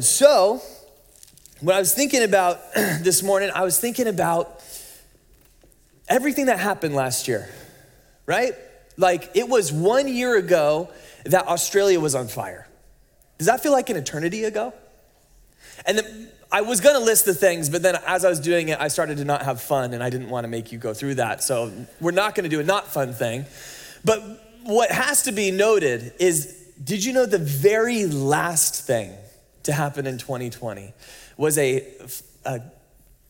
So, when I was thinking about this morning, I was thinking about everything that happened last year, right? Like it was one year ago that Australia was on fire. Does that feel like an eternity ago? And then I was gonna list the things, but then as I was doing it, I started to not have fun and I didn't wanna make you go through that. So we're not gonna do a not fun thing. But what has to be noted is did you know the very last thing to happen in 2020 was a, a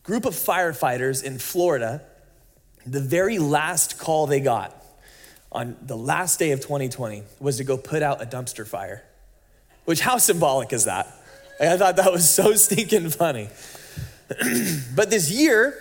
group of firefighters in Florida. The very last call they got on the last day of 2020 was to go put out a dumpster fire. Which, how symbolic is that? I thought that was so stinking funny. but this year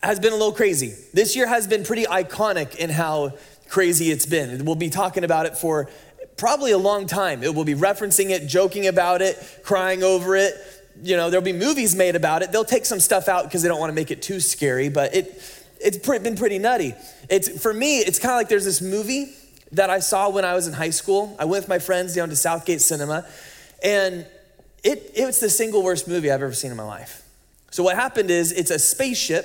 has been a little crazy. This year has been pretty iconic in how crazy it's been. We'll be talking about it for probably a long time. It will be referencing it, joking about it, crying over it. You know, there'll be movies made about it. They'll take some stuff out because they don't want to make it too scary, but it it's been pretty nutty. It's for me, it's kind of like there's this movie that I saw when I was in high school. I went with my friends down to Southgate Cinema, and it, it was the single worst movie I've ever seen in my life. So what happened is it's a spaceship,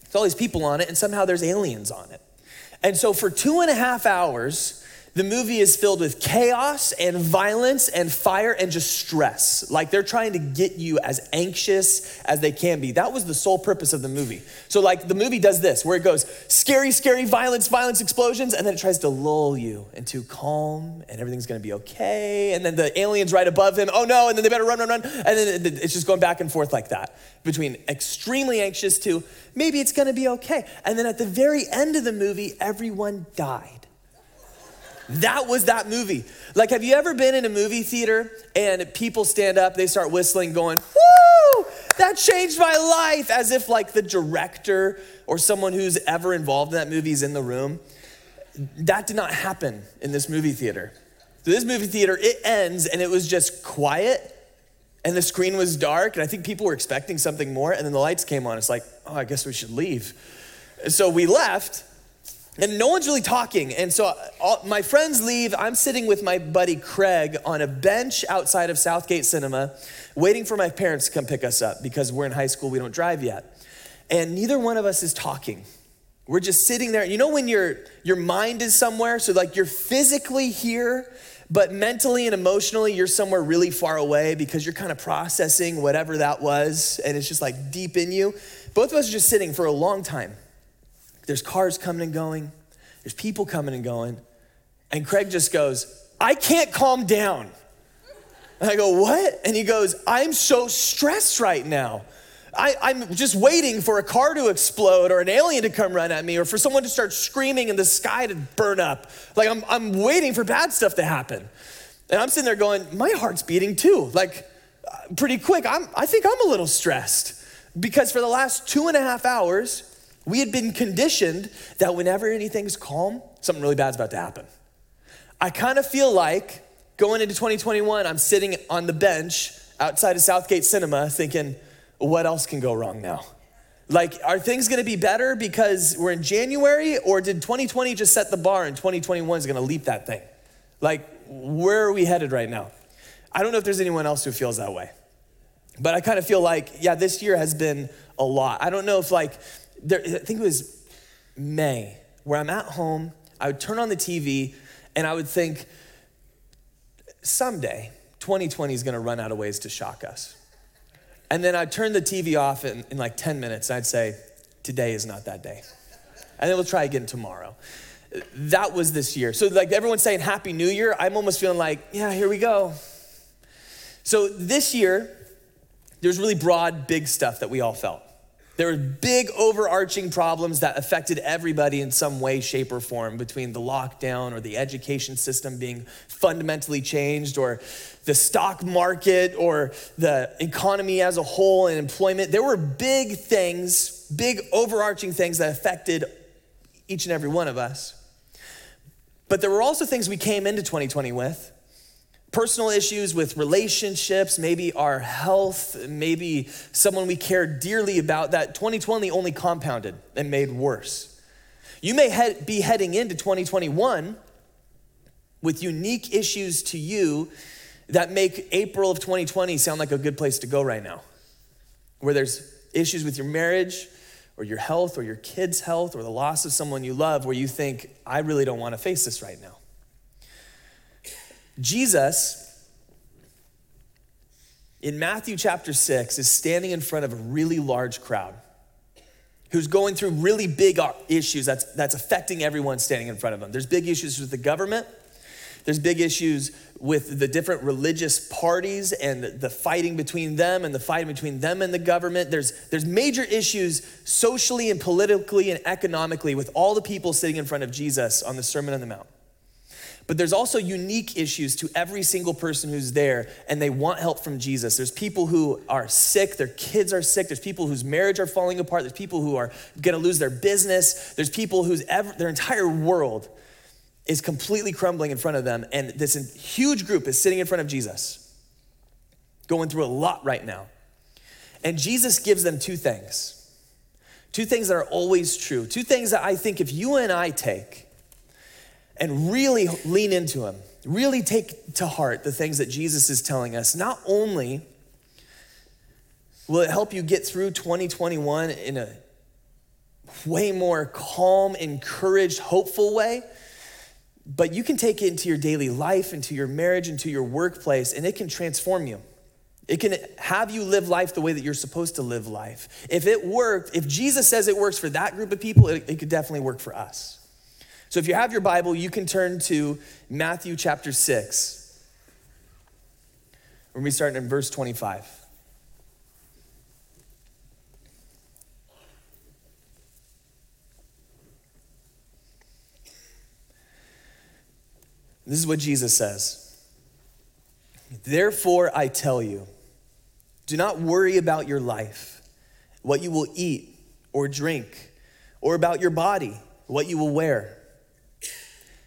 with all these people on it, and somehow there's aliens on it. And so for two and a half hours, the movie is filled with chaos and violence and fire and just stress. Like they're trying to get you as anxious as they can be. That was the sole purpose of the movie. So, like, the movie does this where it goes scary, scary, violence, violence, explosions, and then it tries to lull you into calm and everything's gonna be okay. And then the aliens right above him, oh no, and then they better run, run, run. And then it's just going back and forth like that between extremely anxious to maybe it's gonna be okay. And then at the very end of the movie, everyone died. That was that movie. Like, have you ever been in a movie theater and people stand up, they start whistling, going, Woo, that changed my life, as if like the director or someone who's ever involved in that movie is in the room? That did not happen in this movie theater. So, this movie theater, it ends and it was just quiet and the screen was dark, and I think people were expecting something more, and then the lights came on. It's like, oh, I guess we should leave. And so we left, and no one's really talking. And so all, my friends leave. I'm sitting with my buddy Craig on a bench outside of Southgate Cinema, waiting for my parents to come pick us up because we're in high school, we don't drive yet. And neither one of us is talking. We're just sitting there. You know when your your mind is somewhere, so like you're physically here, but mentally and emotionally you're somewhere really far away because you're kind of processing whatever that was, and it's just like deep in you. Both of us are just sitting for a long time. There's cars coming and going, there's people coming and going. And Craig just goes, I can't calm down. And I go, What? And he goes, I'm so stressed right now. I, am just waiting for a car to explode or an alien to come run at me or for someone to start screaming and the sky to burn up. Like, I'm, I'm waiting for bad stuff to happen. And I'm sitting there going, My heart's beating too. Like, uh, pretty quick. I'm, I think I'm a little stressed because for the last two and a half hours, we had been conditioned that whenever anything's calm, something really bad's about to happen. I kind of feel like going into 2021, I'm sitting on the bench outside of Southgate Cinema thinking, what else can go wrong now? Like, are things gonna be better because we're in January, or did 2020 just set the bar and 2021 is gonna leap that thing? Like, where are we headed right now? I don't know if there's anyone else who feels that way. But I kind of feel like, yeah, this year has been a lot. I don't know if, like, there, I think it was May, where I'm at home, I would turn on the TV and I would think, someday 2020 is gonna run out of ways to shock us. And then I'd turn the TV off in, in like 10 minutes and I'd say, today is not that day. And then we'll try again tomorrow. That was this year. So, like everyone's saying Happy New Year, I'm almost feeling like, yeah, here we go. So, this year, there's really broad, big stuff that we all felt. There were big overarching problems that affected everybody in some way, shape, or form between the lockdown or the education system being fundamentally changed or the stock market or the economy as a whole and employment. There were big things, big overarching things that affected each and every one of us. But there were also things we came into 2020 with personal issues with relationships, maybe our health, maybe someone we care dearly about that 2020 only compounded and made worse. You may be heading into 2021 with unique issues to you that make April of 2020 sound like a good place to go right now, where there's issues with your marriage or your health or your kids' health or the loss of someone you love, where you think, I really don't want to face this right now. Jesus, in Matthew chapter 6, is standing in front of a really large crowd who's going through really big uh, issues that's, that's affecting everyone standing in front of them. There's big issues with the government, there's big issues with the different religious parties and the fighting between them and the fighting between them and the government. There's, there's major issues socially and politically and economically with all the people sitting in front of Jesus on the Sermon on the Mount. But there's also unique issues to every single person who's there, and they want help from Jesus. There's people who are sick, their kids are sick. There's people whose marriage are falling apart. There's people who are gonna lose their business. There's people whose their entire world is completely crumbling in front of them. And this huge group is sitting in front of Jesus, going through a lot right now. And Jesus gives them two things two things that are always true, two things that I think if you and I take, and really lean into Him. Really take to heart the things that Jesus is telling us. Not only will it help you get through 2021 in a way more calm, encouraged, hopeful way, but you can take it into your daily life, into your marriage, into your workplace, and it can transform you. It can have you live life the way that you're supposed to live life. If it worked, if Jesus says it works for that group of people, it, it could definitely work for us. So if you have your Bible, you can turn to Matthew chapter 6. We're going to be starting in verse 25. This is what Jesus says. Therefore, I tell you, do not worry about your life, what you will eat or drink, or about your body, what you will wear.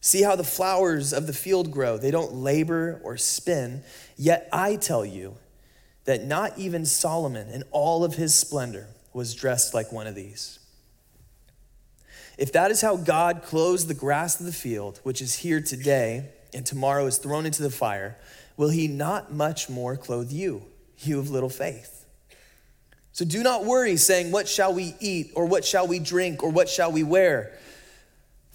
See how the flowers of the field grow. They don't labor or spin. Yet I tell you that not even Solomon in all of his splendor was dressed like one of these. If that is how God clothes the grass of the field, which is here today and tomorrow is thrown into the fire, will he not much more clothe you, you of little faith? So do not worry, saying, What shall we eat, or what shall we drink, or what shall we wear?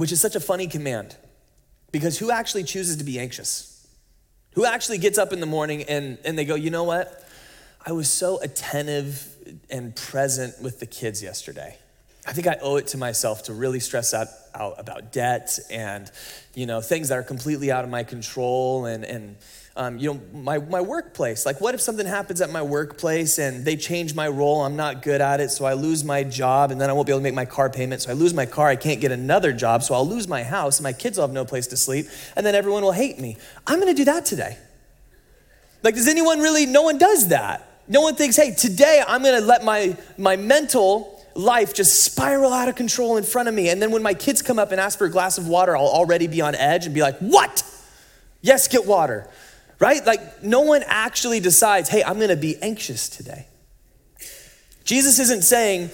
which is such a funny command because who actually chooses to be anxious? Who actually gets up in the morning and, and they go, you know what? I was so attentive and present with the kids yesterday. I think I owe it to myself to really stress out, out about debt and, you know, things that are completely out of my control and, and um, you know, my, my workplace. Like, what if something happens at my workplace and they change my role? I'm not good at it, so I lose my job, and then I won't be able to make my car payment. So I lose my car, I can't get another job, so I'll lose my house, and my kids will have no place to sleep, and then everyone will hate me. I'm gonna do that today. Like, does anyone really? No one does that. No one thinks, hey, today I'm gonna let my, my mental life just spiral out of control in front of me. And then when my kids come up and ask for a glass of water, I'll already be on edge and be like, what? Yes, get water right? Like, no one actually decides, hey, I'm gonna be anxious today. Jesus isn't saying,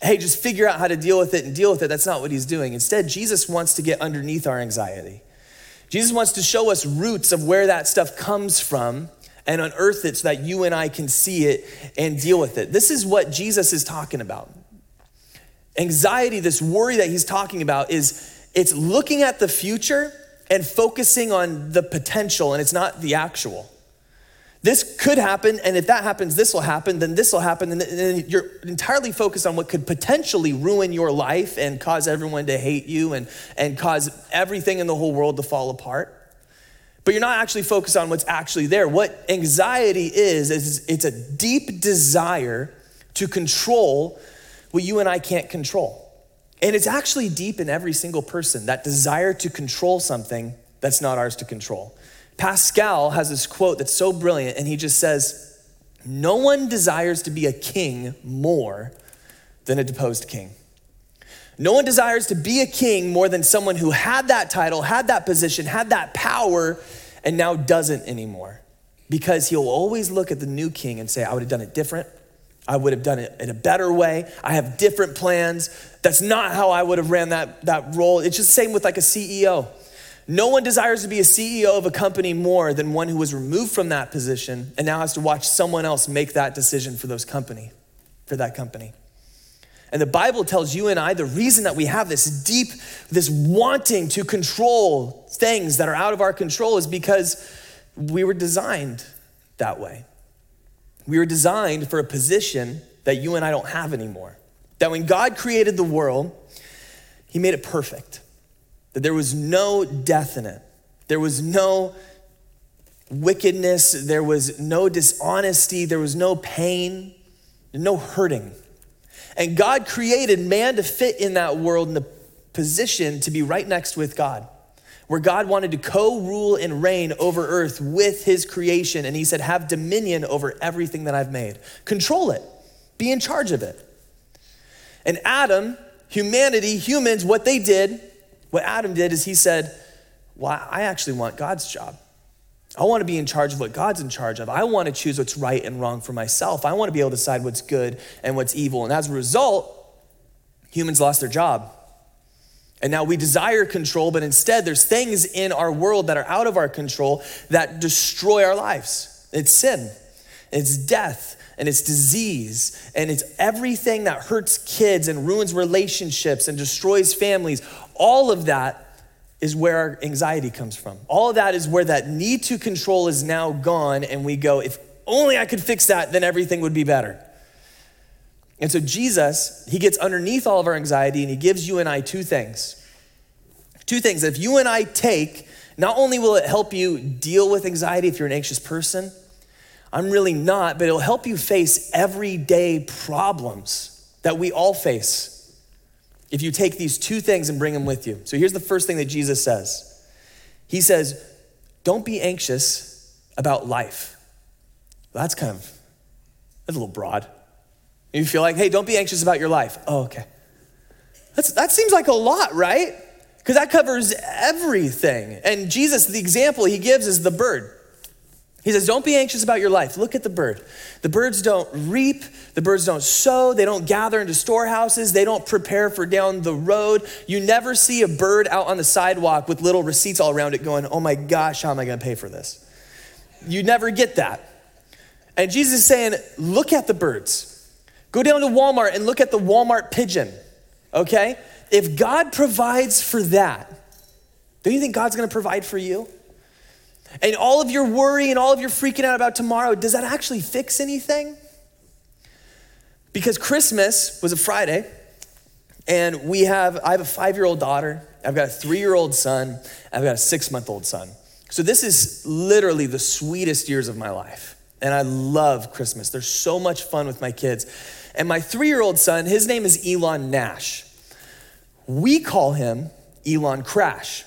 hey, just figure out how to deal with it and deal with it. That's not what he's doing. Instead, Jesus wants to get underneath our anxiety. Jesus wants to show us roots of where that stuff comes from and unearth it so that you and I can see it and deal with it. This is what Jesus is talking about. Anxiety, this worry that he's talking about, is it's looking at the future and focusing on the potential and it's not the actual. this could happen, and if that happens, this will happen, then this will happen, and then you're entirely focused on what could potentially ruin your life and cause everyone to hate you and, and cause everything in the whole world to fall apart. But you're not actually focused on what's actually there. What anxiety is, is it's a deep desire to control what you and I can't control. And it's actually deep in every single person, that desire to control something that's not ours to control. Pascal has this quote that's so brilliant, and he just says, No one desires to be a king more than a deposed king. No one desires to be a king more than someone who had that title, had that position, had that power, and now doesn't anymore. Because he'll always look at the new king and say, I would have done it different. I would have done it in a better way. I have different plans. That's not how I would have ran that, that role. It's just the same with like a CEO. No one desires to be a CEO of a company more than one who was removed from that position and now has to watch someone else make that decision for those company, for that company. And the Bible tells you and I the reason that we have this deep, this wanting to control things that are out of our control is because we were designed that way. We were designed for a position that you and I don't have anymore. That when God created the world, He made it perfect. That there was no death in it, there was no wickedness, there was no dishonesty, there was no pain, no hurting. And God created man to fit in that world in the position to be right next with God where God wanted to co rule and reign over earth with his creation. And he said, Have dominion over everything that I've made, control it, be in charge of it. And Adam, humanity, humans, what they did, what Adam did is he said, Well, I actually want God's job. I want to be in charge of what God's in charge of. I want to choose what's right and wrong for myself. I want to be able to decide what's good and what's evil. And as a result, humans lost their job. And now we desire control, but instead there's things in our world that are out of our control that destroy our lives. It's sin, it's death, and it's disease, and it's everything that hurts kids and ruins relationships and destroys families. All of that is where our anxiety comes from. All of that is where that need to control is now gone, and we go, if only I could fix that, then everything would be better. And so Jesus, he gets underneath all of our anxiety and he gives you and I two things. Two things if you and I take, not only will it help you deal with anxiety if you're an anxious person, I'm really not, but it'll help you face everyday problems that we all face if you take these two things and bring them with you. So here's the first thing that Jesus says He says, Don't be anxious about life. That's kind of, that's a little broad. You feel like, hey, don't be anxious about your life. Oh, okay. That's, that seems like a lot, right? Because that covers everything. And Jesus, the example he gives is the bird. He says, Don't be anxious about your life. Look at the bird. The birds don't reap, the birds don't sow, they don't gather into storehouses, they don't prepare for down the road. You never see a bird out on the sidewalk with little receipts all around it going, Oh my gosh, how am I going to pay for this? You never get that. And Jesus is saying, Look at the birds. Go down to Walmart and look at the Walmart pigeon, okay? If God provides for that, don't you think God's gonna provide for you? And all of your worry and all of your freaking out about tomorrow, does that actually fix anything? Because Christmas was a Friday, and we have, I have a five year old daughter, I've got a three year old son, I've got a six month old son. So this is literally the sweetest years of my life. And I love Christmas. There's so much fun with my kids. And my three year old son, his name is Elon Nash. We call him Elon Crash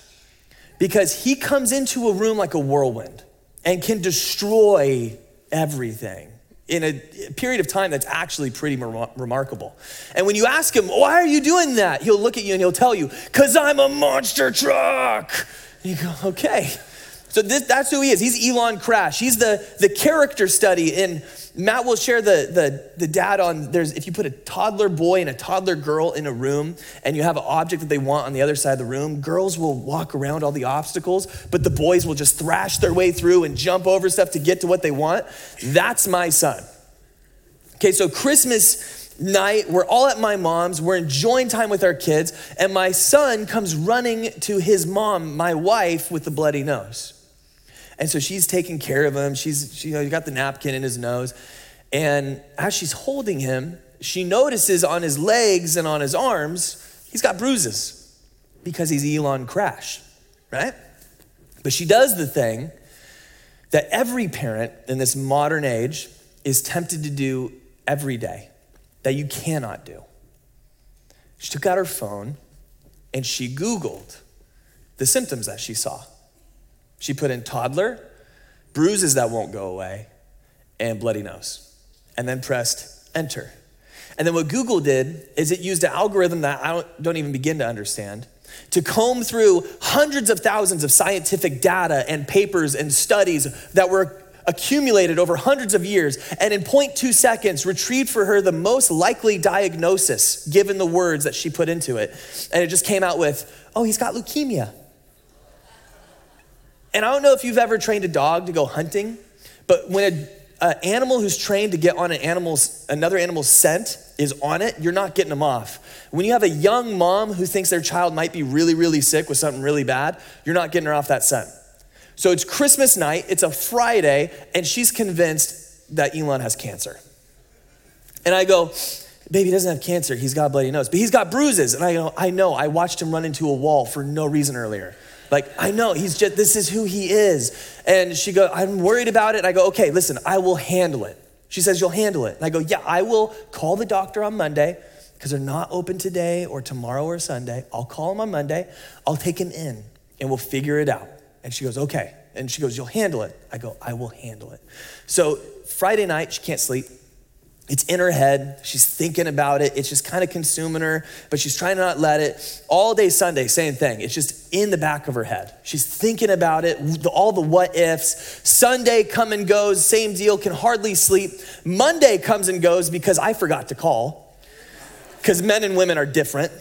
because he comes into a room like a whirlwind and can destroy everything in a period of time that's actually pretty remarkable. And when you ask him, why are you doing that? He'll look at you and he'll tell you, because I'm a monster truck. you go, okay. So this, that's who he is. He's Elon Crash. He's the, the character study. And Matt will share the, the, the data on there's if you put a toddler boy and a toddler girl in a room and you have an object that they want on the other side of the room, girls will walk around all the obstacles, but the boys will just thrash their way through and jump over stuff to get to what they want. That's my son. Okay, so Christmas night, we're all at my mom's, we're enjoying time with our kids, and my son comes running to his mom, my wife, with the bloody nose. And so she's taking care of him. She's she, you know, got the napkin in his nose. And as she's holding him, she notices on his legs and on his arms, he's got bruises because he's Elon Crash, right? But she does the thing that every parent in this modern age is tempted to do every day that you cannot do. She took out her phone and she Googled the symptoms that she saw. She put in toddler, bruises that won't go away, and bloody nose, and then pressed enter. And then what Google did is it used an algorithm that I don't, don't even begin to understand to comb through hundreds of thousands of scientific data and papers and studies that were accumulated over hundreds of years and in 0.2 seconds retrieved for her the most likely diagnosis given the words that she put into it. And it just came out with, oh, he's got leukemia. And I don't know if you've ever trained a dog to go hunting, but when an animal who's trained to get on an animal's another animal's scent is on it, you're not getting them off. When you have a young mom who thinks their child might be really, really sick with something really bad, you're not getting her off that scent. So it's Christmas night, it's a Friday, and she's convinced that Elon has cancer. And I go, Baby doesn't have cancer, he's got a bloody nose, but he's got bruises. And I go, I know, I watched him run into a wall for no reason earlier. Like, I know, he's just, this is who he is. And she goes, I'm worried about it. And I go, okay, listen, I will handle it. She says, You'll handle it. And I go, Yeah, I will call the doctor on Monday because they're not open today or tomorrow or Sunday. I'll call him on Monday. I'll take him in and we'll figure it out. And she goes, Okay. And she goes, You'll handle it. I go, I will handle it. So Friday night, she can't sleep. It's in her head. She's thinking about it. It's just kind of consuming her, but she's trying to not let it. All day Sunday, same thing. It's just in the back of her head. She's thinking about it, all the what ifs. Sunday come and goes, same deal, can hardly sleep. Monday comes and goes because I forgot to call, because men and women are different.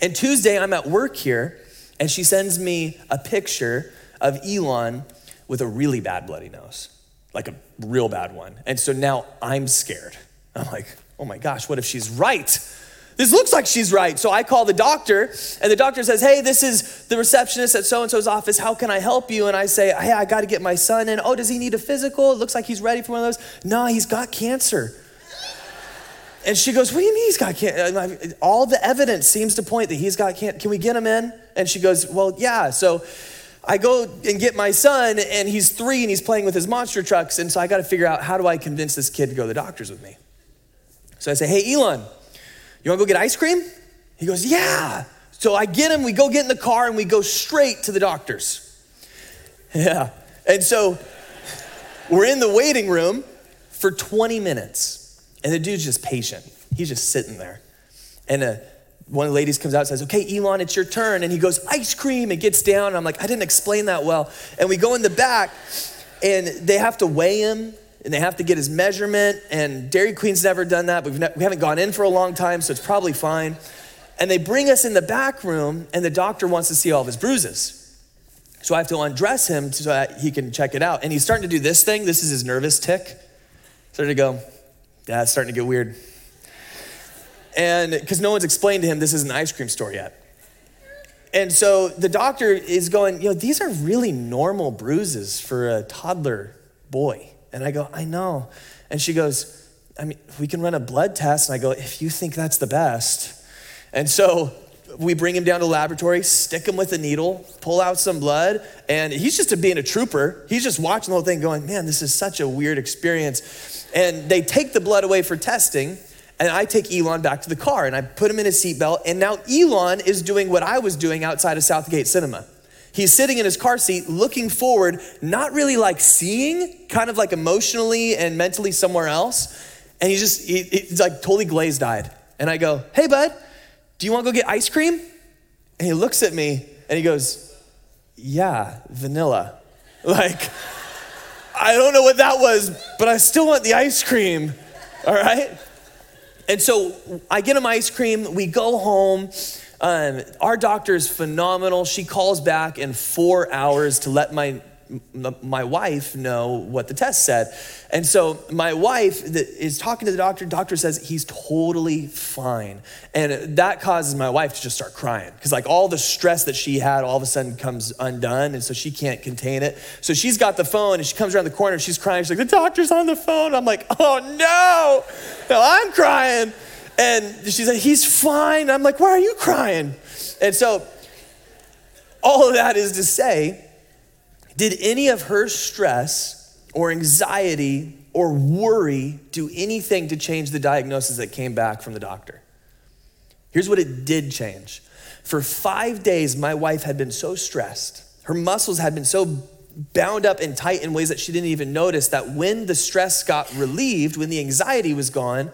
And Tuesday, I'm at work here, and she sends me a picture of Elon with a really bad bloody nose, like a real bad one. And so now I'm scared. I'm like, oh my gosh, what if she's right? This looks like she's right. So I call the doctor, and the doctor says, Hey, this is the receptionist at so and so's office. How can I help you? And I say, Hey, I got to get my son in. Oh, does he need a physical? It looks like he's ready for one of those. No, he's got cancer. And she goes, What do you mean he's got cancer? All the evidence seems to point that he's got cancer. Can we get him in? And she goes, Well, yeah. So I go and get my son, and he's three and he's playing with his monster trucks. And so I got to figure out how do I convince this kid to go to the doctors with me. So I say, Hey, Elon, you wanna go get ice cream? He goes, Yeah. So I get him, we go get in the car, and we go straight to the doctor's. Yeah. And so we're in the waiting room for 20 minutes. And the dude's just patient. He's just sitting there. And uh, one of the ladies comes out and says, Okay, Elon, it's your turn. And he goes, Ice cream, and gets down. And I'm like, I didn't explain that well. And we go in the back, and they have to weigh him, and they have to get his measurement. And Dairy Queen's never done that, but ne- we haven't gone in for a long time, so it's probably fine. And they bring us in the back room, and the doctor wants to see all of his bruises. So I have to undress him so that he can check it out. And he's starting to do this thing. This is his nervous tic. Starting to go, yeah, it's starting to get weird. And because no one's explained to him this is an ice cream store yet. And so the doctor is going, you know, these are really normal bruises for a toddler boy. And I go, I know. And she goes, I mean, we can run a blood test. And I go, if you think that's the best. And so we bring him down to the laboratory, stick him with a needle, pull out some blood, and he's just being a trooper. He's just watching the whole thing going, man, this is such a weird experience. And they take the blood away for testing, and I take Elon back to the car and I put him in his seatbelt, and now Elon is doing what I was doing outside of Southgate Cinema. He's sitting in his car seat looking forward, not really like seeing, kind of like emotionally and mentally somewhere else. And he's just, he, he's like totally glazed eyed. And I go, hey, bud, do you want to go get ice cream? And he looks at me and he goes, Yeah, vanilla. Like, I don't know what that was, but I still want the ice cream. All right? And so I get him ice cream. We go home. Um, our doctor is phenomenal. She calls back in four hours to let my my wife know what the test said. And so my wife is talking to the doctor. Doctor says he's totally fine. And that causes my wife to just start crying because, like, all the stress that she had all of a sudden comes undone. And so she can't contain it. So she's got the phone and she comes around the corner she's crying. She's like, The doctor's on the phone. I'm like, Oh no. no I'm crying. And she's like, He's fine. I'm like, Why are you crying? And so all of that is to say, did any of her stress or anxiety or worry do anything to change the diagnosis that came back from the doctor? Here's what it did change. For five days, my wife had been so stressed. Her muscles had been so bound up and tight in ways that she didn't even notice that when the stress got relieved, when the anxiety was gone,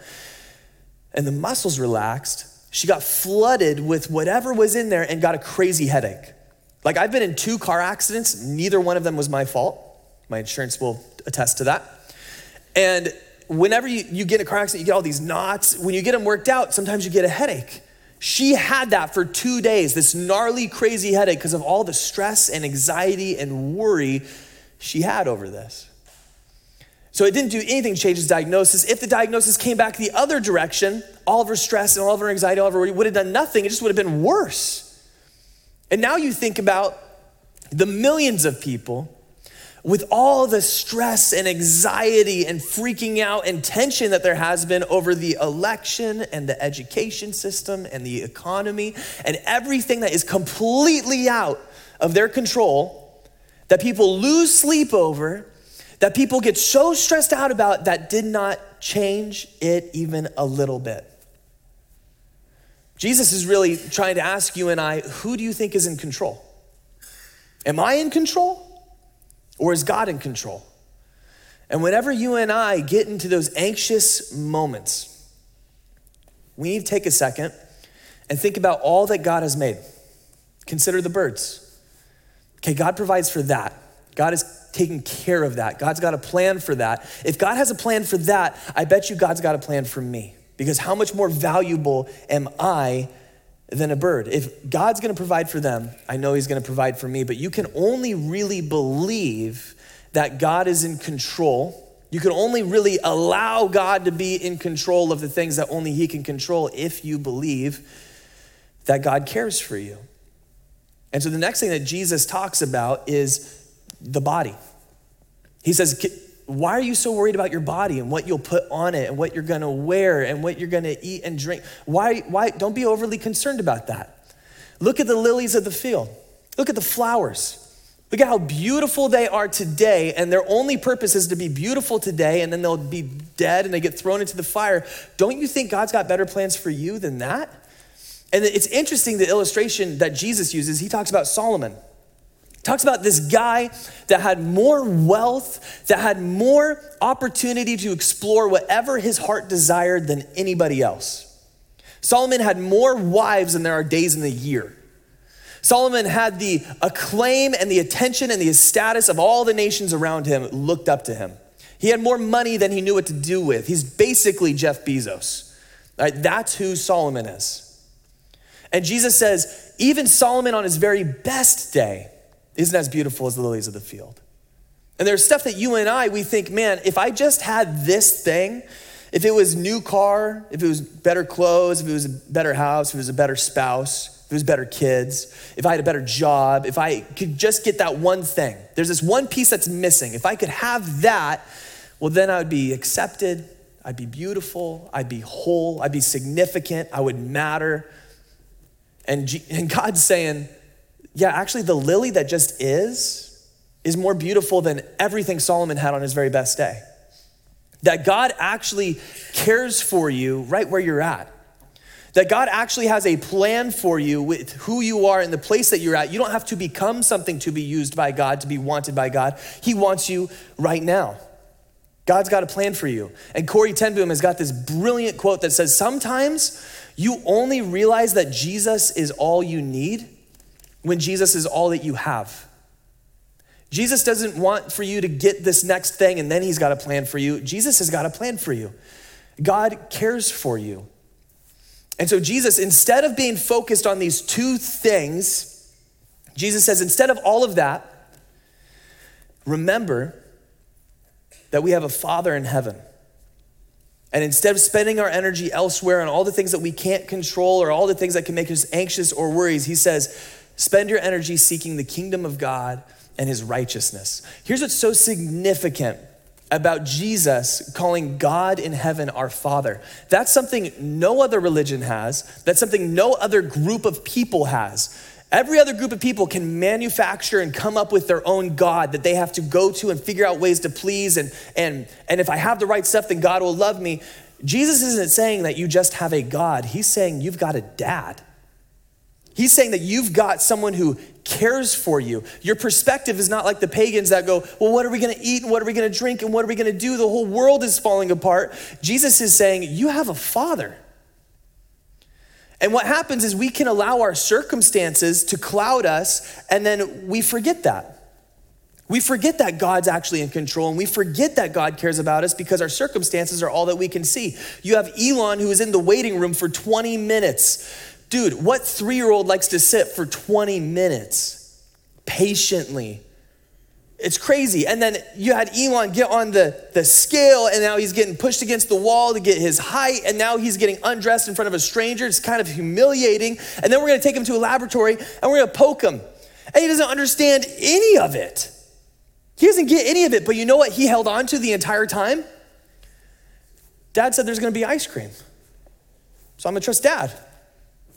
and the muscles relaxed, she got flooded with whatever was in there and got a crazy headache. Like, I've been in two car accidents, neither one of them was my fault. My insurance will attest to that. And whenever you, you get a car accident, you get all these knots. When you get them worked out, sometimes you get a headache. She had that for two days, this gnarly, crazy headache because of all the stress and anxiety and worry she had over this. So it didn't do anything to change his diagnosis. If the diagnosis came back the other direction, all of her stress and all of her anxiety, all of her worry would have done nothing. It just would have been worse. And now you think about the millions of people with all the stress and anxiety and freaking out and tension that there has been over the election and the education system and the economy and everything that is completely out of their control that people lose sleep over, that people get so stressed out about that did not change it even a little bit. Jesus is really trying to ask you and I who do you think is in control? Am I in control? Or is God in control? And whenever you and I get into those anxious moments, we need to take a second and think about all that God has made. Consider the birds. Okay, God provides for that. God is taking care of that. God's got a plan for that. If God has a plan for that, I bet you God's got a plan for me. Because how much more valuable am I than a bird? If God's gonna provide for them, I know He's gonna provide for me, but you can only really believe that God is in control. You can only really allow God to be in control of the things that only He can control if you believe that God cares for you. And so the next thing that Jesus talks about is the body. He says, why are you so worried about your body and what you'll put on it and what you're going to wear and what you're going to eat and drink? Why, why don't be overly concerned about that. Look at the lilies of the field. Look at the flowers. Look at how beautiful they are today, and their only purpose is to be beautiful today, and then they'll be dead and they get thrown into the fire. Don't you think God's got better plans for you than that? And it's interesting the illustration that Jesus uses. He talks about Solomon talks about this guy that had more wealth, that had more opportunity to explore whatever his heart desired than anybody else. Solomon had more wives than there are days in the year. Solomon had the acclaim and the attention and the status of all the nations around him looked up to him. He had more money than he knew what to do with. He's basically Jeff Bezos. Right? That's who Solomon is. And Jesus says, even Solomon on his very best day, isn't as beautiful as the lilies of the field. And there's stuff that you and I, we think, man, if I just had this thing, if it was new car, if it was better clothes, if it was a better house, if it was a better spouse, if it was better kids, if I had a better job, if I could just get that one thing. There's this one piece that's missing. If I could have that, well, then I would be accepted, I'd be beautiful, I'd be whole, I'd be significant, I would matter. And, G- and God's saying, yeah, actually, the lily that just is, is more beautiful than everything Solomon had on his very best day. That God actually cares for you right where you're at. That God actually has a plan for you with who you are and the place that you're at. You don't have to become something to be used by God, to be wanted by God. He wants you right now. God's got a plan for you. And Corrie ten Boom has got this brilliant quote that says, Sometimes you only realize that Jesus is all you need when Jesus is all that you have. Jesus doesn't want for you to get this next thing and then he's got a plan for you. Jesus has got a plan for you. God cares for you. And so, Jesus, instead of being focused on these two things, Jesus says, instead of all of that, remember that we have a Father in heaven. And instead of spending our energy elsewhere on all the things that we can't control or all the things that can make us anxious or worries, he says, spend your energy seeking the kingdom of God and his righteousness. Here's what's so significant about Jesus calling God in heaven our Father. That's something no other religion has, that's something no other group of people has. Every other group of people can manufacture and come up with their own God that they have to go to and figure out ways to please. And, and, and if I have the right stuff, then God will love me. Jesus isn't saying that you just have a God, He's saying you've got a dad. He's saying that you've got someone who cares for you. Your perspective is not like the pagans that go, Well, what are we gonna eat and what are we gonna drink and what are we gonna do? The whole world is falling apart. Jesus is saying, You have a father. And what happens is we can allow our circumstances to cloud us, and then we forget that. We forget that God's actually in control, and we forget that God cares about us because our circumstances are all that we can see. You have Elon who is in the waiting room for 20 minutes. Dude, what three year old likes to sit for 20 minutes patiently? It's crazy. And then you had Elon get on the, the scale, and now he's getting pushed against the wall to get his height, and now he's getting undressed in front of a stranger. It's kind of humiliating. And then we're gonna take him to a laboratory and we're gonna poke him. And he doesn't understand any of it. He doesn't get any of it, but you know what he held on to the entire time? Dad said there's gonna be ice cream. So I'm gonna trust dad.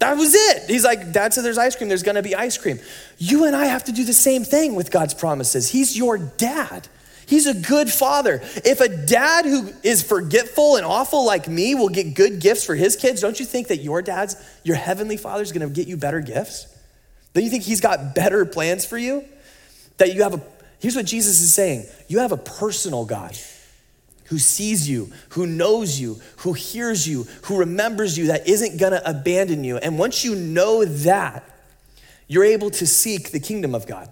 That was it. He's like, Dad said there's ice cream, there's gonna be ice cream. You and I have to do the same thing with God's promises. He's your dad. He's a good father. If a dad who is forgetful and awful like me will get good gifts for his kids, don't you think that your dad's, your heavenly father, is gonna get you better gifts? Don't you think he's got better plans for you? That you have a, here's what Jesus is saying you have a personal God who sees you, who knows you, who hears you, who remembers you, that isn't gonna abandon you. And once you know that, you're able to seek the kingdom of God.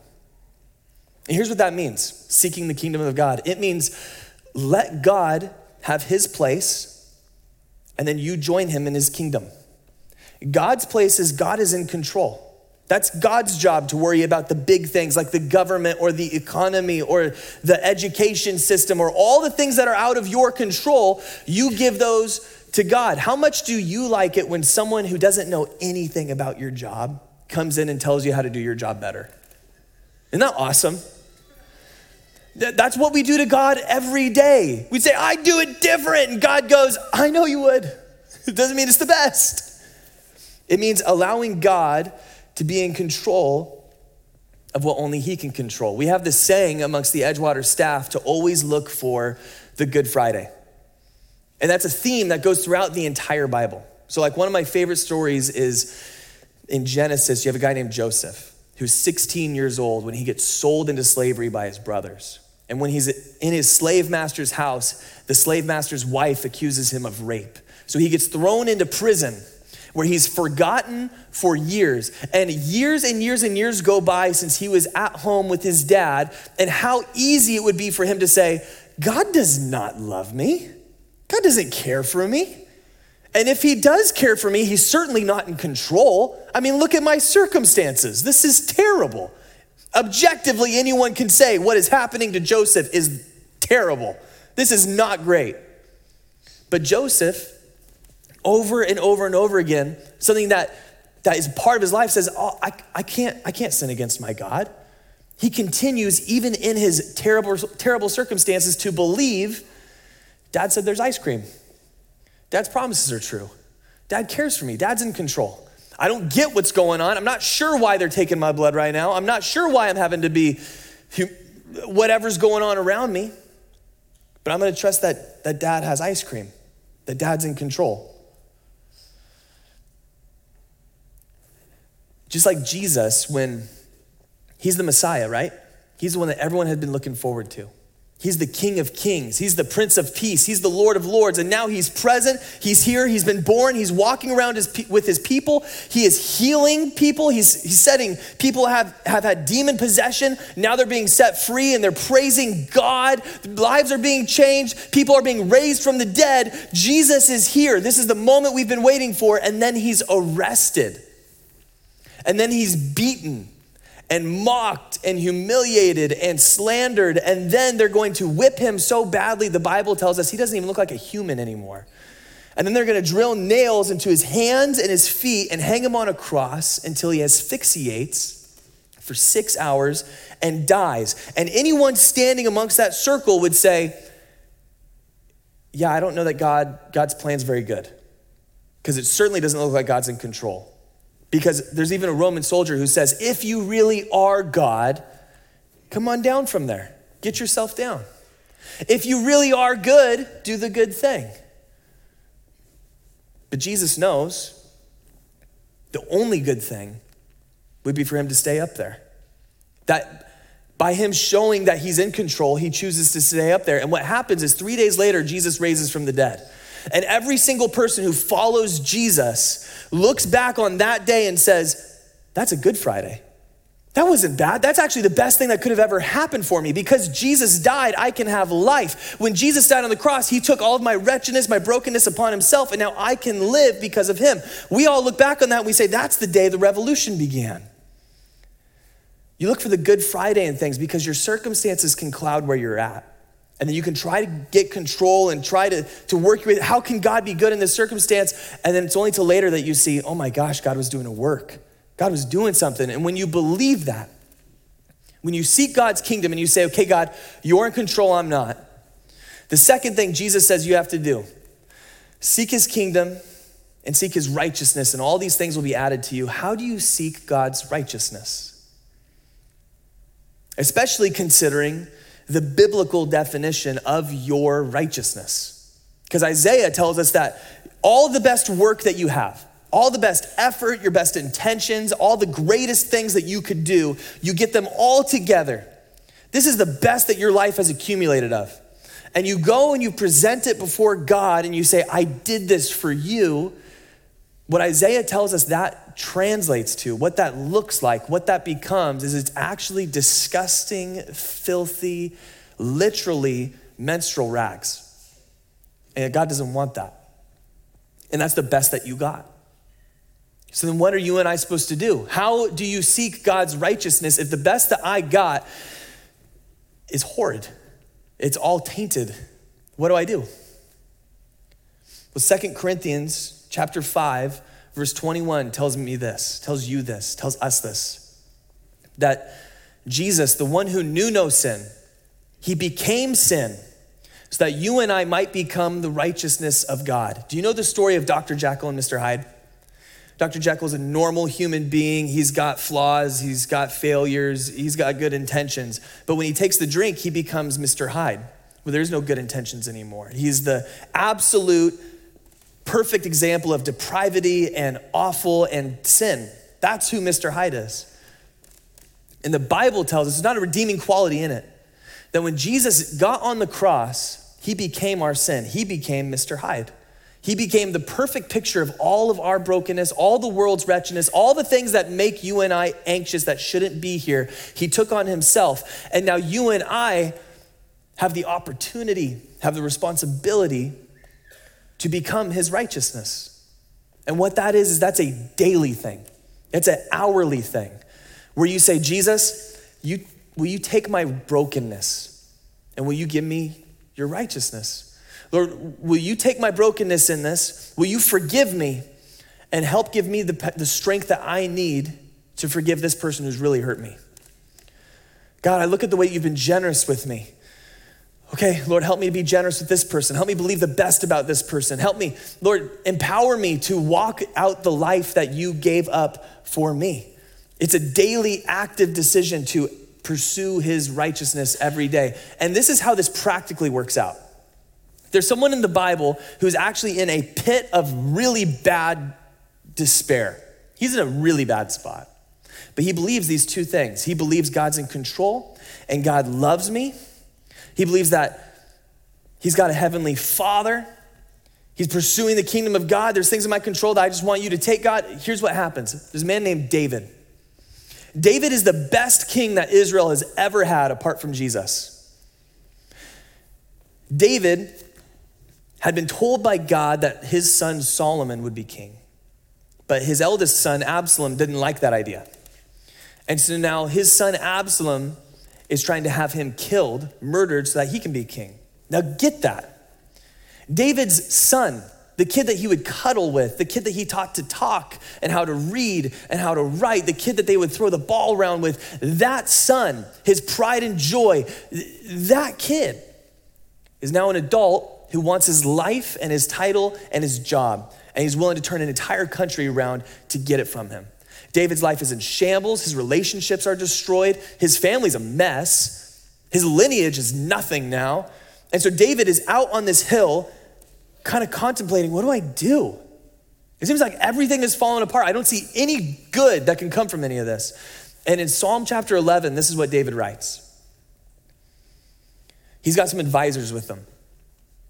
And here's what that means seeking the kingdom of God. It means let God have his place, and then you join him in his kingdom. God's place is God is in control. That's God's job to worry about the big things like the government or the economy or the education system or all the things that are out of your control. You give those to God. How much do you like it when someone who doesn't know anything about your job comes in and tells you how to do your job better? Isn't that awesome? That's what we do to God every day. We say, I do it different. And God goes, I know you would. It doesn't mean it's the best. It means allowing God to be in control of what only He can control. We have this saying amongst the Edgewater staff to always look for the Good Friday. And that's a theme that goes throughout the entire Bible. So, like, one of my favorite stories is in Genesis, you have a guy named Joseph who's 16 years old when he gets sold into slavery by his brothers. And when he's in his slave master's house, the slave master's wife accuses him of rape. So he gets thrown into prison where he's forgotten for years. And years and years and years go by since he was at home with his dad, and how easy it would be for him to say, God does not love me. God doesn't care for me. And if he does care for me, he's certainly not in control. I mean, look at my circumstances. This is terrible. Objectively, anyone can say what is happening to Joseph is terrible. This is not great. But Joseph over and over and over again, something that, that is part of his life says, oh, I, I, can't, I can't sin against my God. He continues, even in his terrible, terrible circumstances, to believe Dad said there's ice cream. Dad's promises are true. Dad cares for me. Dad's in control. I don't get what's going on. I'm not sure why they're taking my blood right now. I'm not sure why I'm having to be whatever's going on around me. But I'm going to trust that, that dad has ice cream, that dad's in control. Just like Jesus, when he's the Messiah, right? He's the one that everyone had been looking forward to. He's the King of Kings. He's the Prince of Peace. He's the Lord of Lords. And now he's present. He's here. He's been born. He's walking around his, with his people. He is healing people. He's, he's setting people have, have had demon possession. Now they're being set free and they're praising God. Lives are being changed. People are being raised from the dead. Jesus is here. This is the moment we've been waiting for. And then he's arrested and then he's beaten, and mocked and humiliated and slandered. And then they're going to whip him so badly, the Bible tells us he doesn't even look like a human anymore. And then they're going to drill nails into his hands and his feet and hang him on a cross until he asphyxiates for six hours and dies. And anyone standing amongst that circle would say, Yeah, I don't know that God, God's plan's very good. Because it certainly doesn't look like God's in control. Because there's even a Roman soldier who says, if you really are God, come on down from there. Get yourself down. If you really are good, do the good thing. But Jesus knows the only good thing would be for him to stay up there. That by him showing that he's in control, he chooses to stay up there. And what happens is three days later, Jesus raises from the dead. And every single person who follows Jesus looks back on that day and says, That's a good Friday. That wasn't bad. That's actually the best thing that could have ever happened for me. Because Jesus died, I can have life. When Jesus died on the cross, he took all of my wretchedness, my brokenness upon himself, and now I can live because of him. We all look back on that and we say, That's the day the revolution began. You look for the Good Friday and things because your circumstances can cloud where you're at. And then you can try to get control and try to, to work with how can God be good in this circumstance? And then it's only till later that you see, oh my gosh, God was doing a work. God was doing something. And when you believe that, when you seek God's kingdom and you say, okay, God, you're in control, I'm not. The second thing Jesus says you have to do seek his kingdom and seek his righteousness, and all these things will be added to you. How do you seek God's righteousness? Especially considering the biblical definition of your righteousness. Because Isaiah tells us that all the best work that you have, all the best effort, your best intentions, all the greatest things that you could do, you get them all together. This is the best that your life has accumulated of. And you go and you present it before God and you say, I did this for you. What Isaiah tells us that translates to, what that looks like, what that becomes, is it's actually disgusting, filthy, literally menstrual rags. And God doesn't want that. And that's the best that you got. So then, what are you and I supposed to do? How do you seek God's righteousness if the best that I got is horrid? It's all tainted. What do I do? Well, Second Corinthians chapter 5 verse 21 tells me this, tells you this, tells us this that Jesus, the one who knew no sin, he became sin so that you and I might become the righteousness of God. Do you know the story of Dr. Jekyll and Mr. Hyde? Dr. Jekyll is a normal human being. He's got flaws, he's got failures, he's got good intentions. But when he takes the drink, he becomes Mr. Hyde. Well, there's no good intentions anymore. He's the absolute perfect example of depravity and awful and sin. That's who Mr. Hyde is. And the Bible tells us there's not a redeeming quality in it. That when Jesus got on the cross, he became our sin. He became Mr. Hyde. He became the perfect picture of all of our brokenness, all the world's wretchedness, all the things that make you and I anxious that shouldn't be here. He took on himself. And now you and I have the opportunity, have the responsibility to become his righteousness. And what that is, is that's a daily thing, it's an hourly thing where you say, Jesus, you, will you take my brokenness and will you give me your righteousness? Lord, will you take my brokenness in this? Will you forgive me and help give me the, the strength that I need to forgive this person who's really hurt me? God, I look at the way you've been generous with me. Okay, Lord, help me to be generous with this person. Help me believe the best about this person. Help me, Lord, empower me to walk out the life that you gave up for me. It's a daily active decision to pursue his righteousness every day. And this is how this practically works out. There's someone in the Bible who's actually in a pit of really bad despair. He's in a really bad spot. But he believes these two things. He believes God's in control and God loves me he believes that he's got a heavenly father. He's pursuing the kingdom of God. There's things in my control that I just want you to take, God. Here's what happens there's a man named David. David is the best king that Israel has ever had apart from Jesus. David had been told by God that his son Solomon would be king. But his eldest son, Absalom, didn't like that idea. And so now his son Absalom is trying to have him killed, murdered, so that he can be king. Now get that. David's son, the kid that he would cuddle with, the kid that he taught to talk and how to read and how to write, the kid that they would throw the ball around with, that son, his pride and joy, that kid is now an adult who wants his life and his title and his job. And he's willing to turn an entire country around to get it from him. David's life is in shambles. His relationships are destroyed. His family's a mess. His lineage is nothing now. And so David is out on this hill, kind of contemplating what do I do? It seems like everything is falling apart. I don't see any good that can come from any of this. And in Psalm chapter 11, this is what David writes. He's got some advisors with him.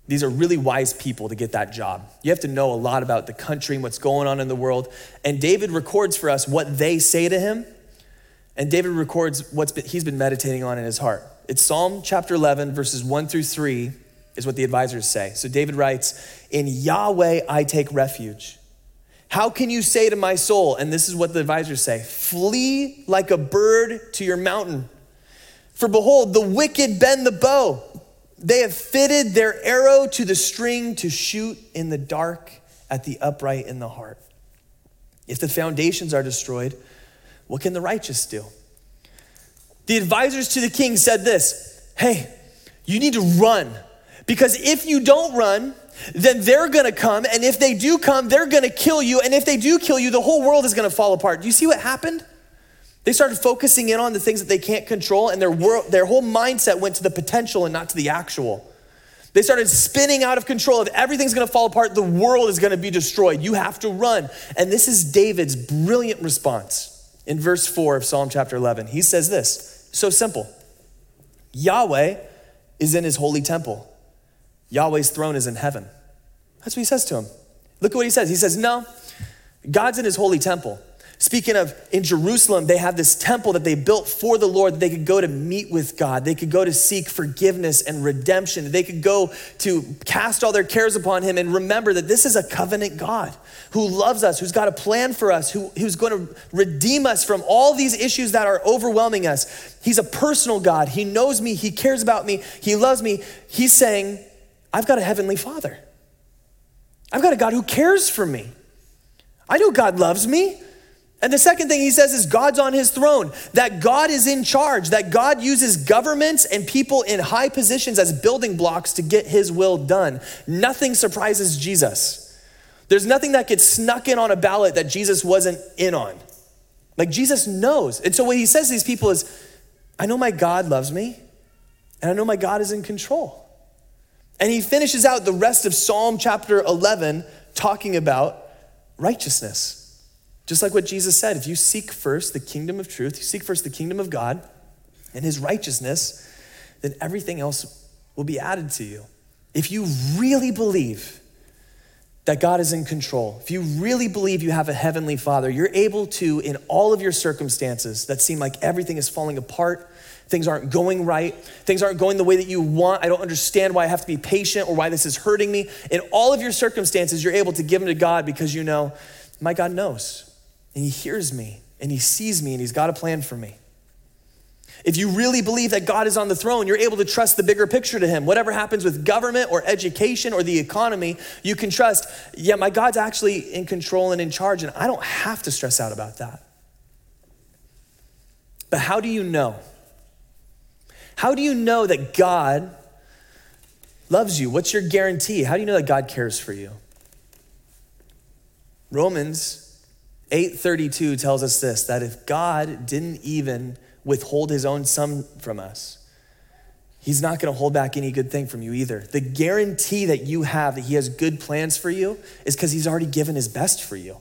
These are really wise people to get that job. You have to know a lot about the country and what's going on in the world. And David records for us what they say to him. And David records what he's been meditating on in his heart. It's Psalm chapter 11, verses 1 through 3, is what the advisors say. So David writes, In Yahweh I take refuge. How can you say to my soul, and this is what the advisors say, flee like a bird to your mountain? For behold, the wicked bend the bow they have fitted their arrow to the string to shoot in the dark at the upright in the heart. If the foundations are destroyed, what can the righteous do? The advisors to the king said this Hey, you need to run because if you don't run, then they're gonna come. And if they do come, they're gonna kill you. And if they do kill you, the whole world is gonna fall apart. Do you see what happened? They started focusing in on the things that they can't control, and their, world, their whole mindset went to the potential and not to the actual. They started spinning out of control. If everything's gonna fall apart, the world is gonna be destroyed. You have to run. And this is David's brilliant response in verse 4 of Psalm chapter 11. He says this so simple Yahweh is in his holy temple, Yahweh's throne is in heaven. That's what he says to him. Look at what he says. He says, No, God's in his holy temple. Speaking of in Jerusalem, they have this temple that they built for the Lord that they could go to meet with God. They could go to seek forgiveness and redemption. They could go to cast all their cares upon Him and remember that this is a covenant God who loves us, who's got a plan for us, who, who's going to redeem us from all these issues that are overwhelming us. He's a personal God. He knows me, He cares about me, He loves me. He's saying, I've got a heavenly Father. I've got a God who cares for me. I know God loves me. And the second thing he says is God's on his throne, that God is in charge, that God uses governments and people in high positions as building blocks to get his will done. Nothing surprises Jesus. There's nothing that gets snuck in on a ballot that Jesus wasn't in on. Like Jesus knows. And so what he says to these people is, I know my God loves me, and I know my God is in control. And he finishes out the rest of Psalm chapter 11 talking about righteousness. Just like what Jesus said, if you seek first the kingdom of truth, you seek first the kingdom of God and his righteousness, then everything else will be added to you. If you really believe that God is in control, if you really believe you have a heavenly father, you're able to, in all of your circumstances that seem like everything is falling apart, things aren't going right, things aren't going the way that you want, I don't understand why I have to be patient or why this is hurting me. In all of your circumstances, you're able to give them to God because you know, my God knows and He hears me and He sees me and He's got a plan for me. If you really believe that God is on the throne, you're able to trust the bigger picture to Him. Whatever happens with government or education or the economy, you can trust, yeah, my God's actually in control and in charge, and I don't have to stress out about that. But how do you know? How do you know that God loves you? What's your guarantee? How do you know that God cares for you? Romans 832 tells us this that if God didn't even withhold his own son from us, he's not going to hold back any good thing from you either. The guarantee that you have that he has good plans for you is because he's already given his best for you.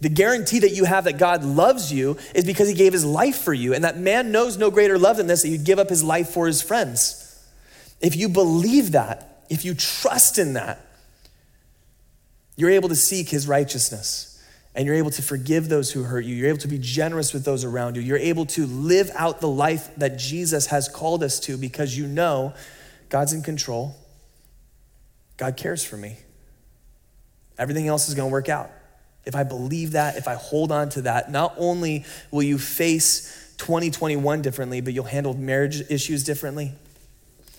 The guarantee that you have that God loves you is because he gave his life for you, and that man knows no greater love than this that you'd give up his life for his friends. If you believe that, if you trust in that, you're able to seek his righteousness and you're able to forgive those who hurt you. You're able to be generous with those around you. You're able to live out the life that Jesus has called us to because you know God's in control. God cares for me. Everything else is going to work out. if I believe that, if I hold on to that, not only will you face 2021 differently, but you'll handle marriage issues differently.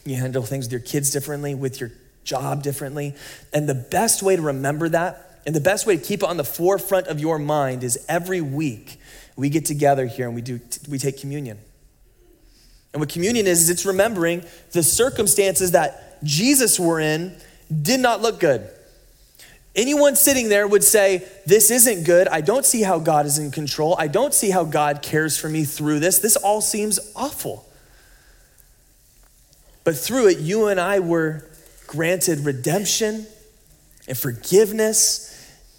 You handle things with your kids differently, with your job differently. And the best way to remember that, and the best way to keep it on the forefront of your mind is every week we get together here and we do we take communion. And what communion is, is it's remembering the circumstances that Jesus were in did not look good. Anyone sitting there would say, This isn't good. I don't see how God is in control. I don't see how God cares for me through this. This all seems awful. But through it, you and I were granted redemption and forgiveness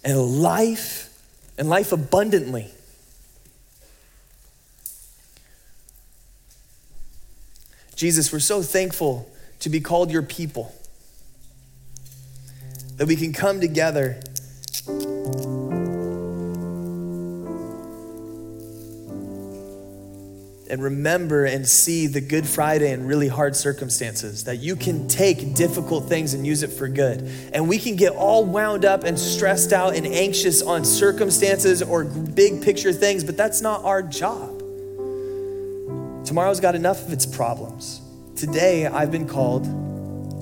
and life and life abundantly. Jesus, we're so thankful to be called your people, that we can come together and remember and see the Good Friday in really hard circumstances, that you can take difficult things and use it for good. And we can get all wound up and stressed out and anxious on circumstances or big picture things, but that's not our job. Tomorrow's got enough of its problems. Today, I've been called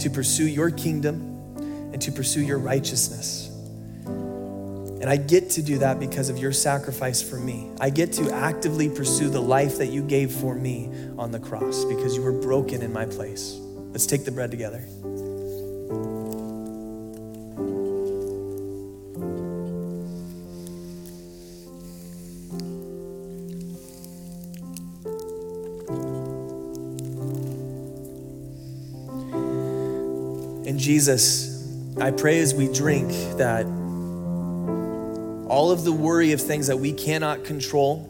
to pursue your kingdom and to pursue your righteousness. And I get to do that because of your sacrifice for me. I get to actively pursue the life that you gave for me on the cross because you were broken in my place. Let's take the bread together. And Jesus, I pray as we drink that all of the worry of things that we cannot control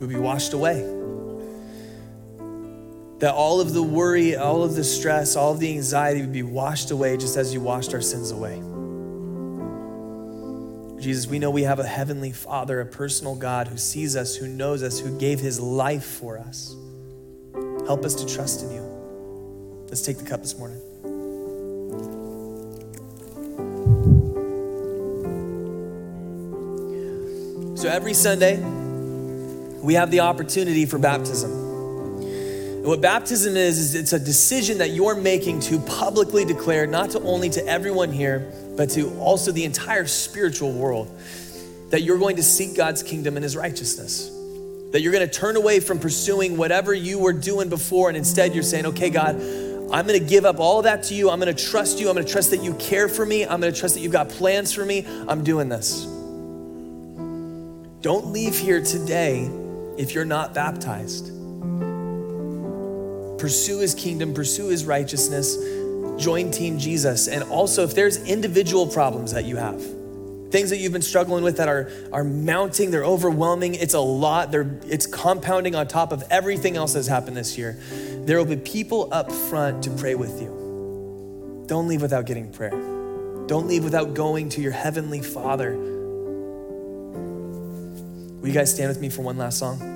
would be washed away. That all of the worry, all of the stress, all of the anxiety would be washed away just as you washed our sins away. Jesus, we know we have a heavenly Father, a personal God who sees us, who knows us, who gave his life for us. Help us to trust in you. Let's take the cup this morning. So every Sunday, we have the opportunity for baptism. And what baptism is, is it's a decision that you're making to publicly declare, not to only to everyone here, but to also the entire spiritual world, that you're going to seek God's kingdom and his righteousness. That you're going to turn away from pursuing whatever you were doing before, and instead you're saying, okay, God, I'm going to give up all that to you. I'm going to trust you. I'm going to trust that you care for me. I'm going to trust that you've got plans for me. I'm doing this. Don't leave here today if you're not baptized. Pursue his kingdom, pursue his righteousness, join Team Jesus. And also, if there's individual problems that you have, things that you've been struggling with that are, are mounting, they're overwhelming, it's a lot, they're, it's compounding on top of everything else that's happened this year. There will be people up front to pray with you. Don't leave without getting prayer. Don't leave without going to your heavenly Father Will you guys stand with me for one last song?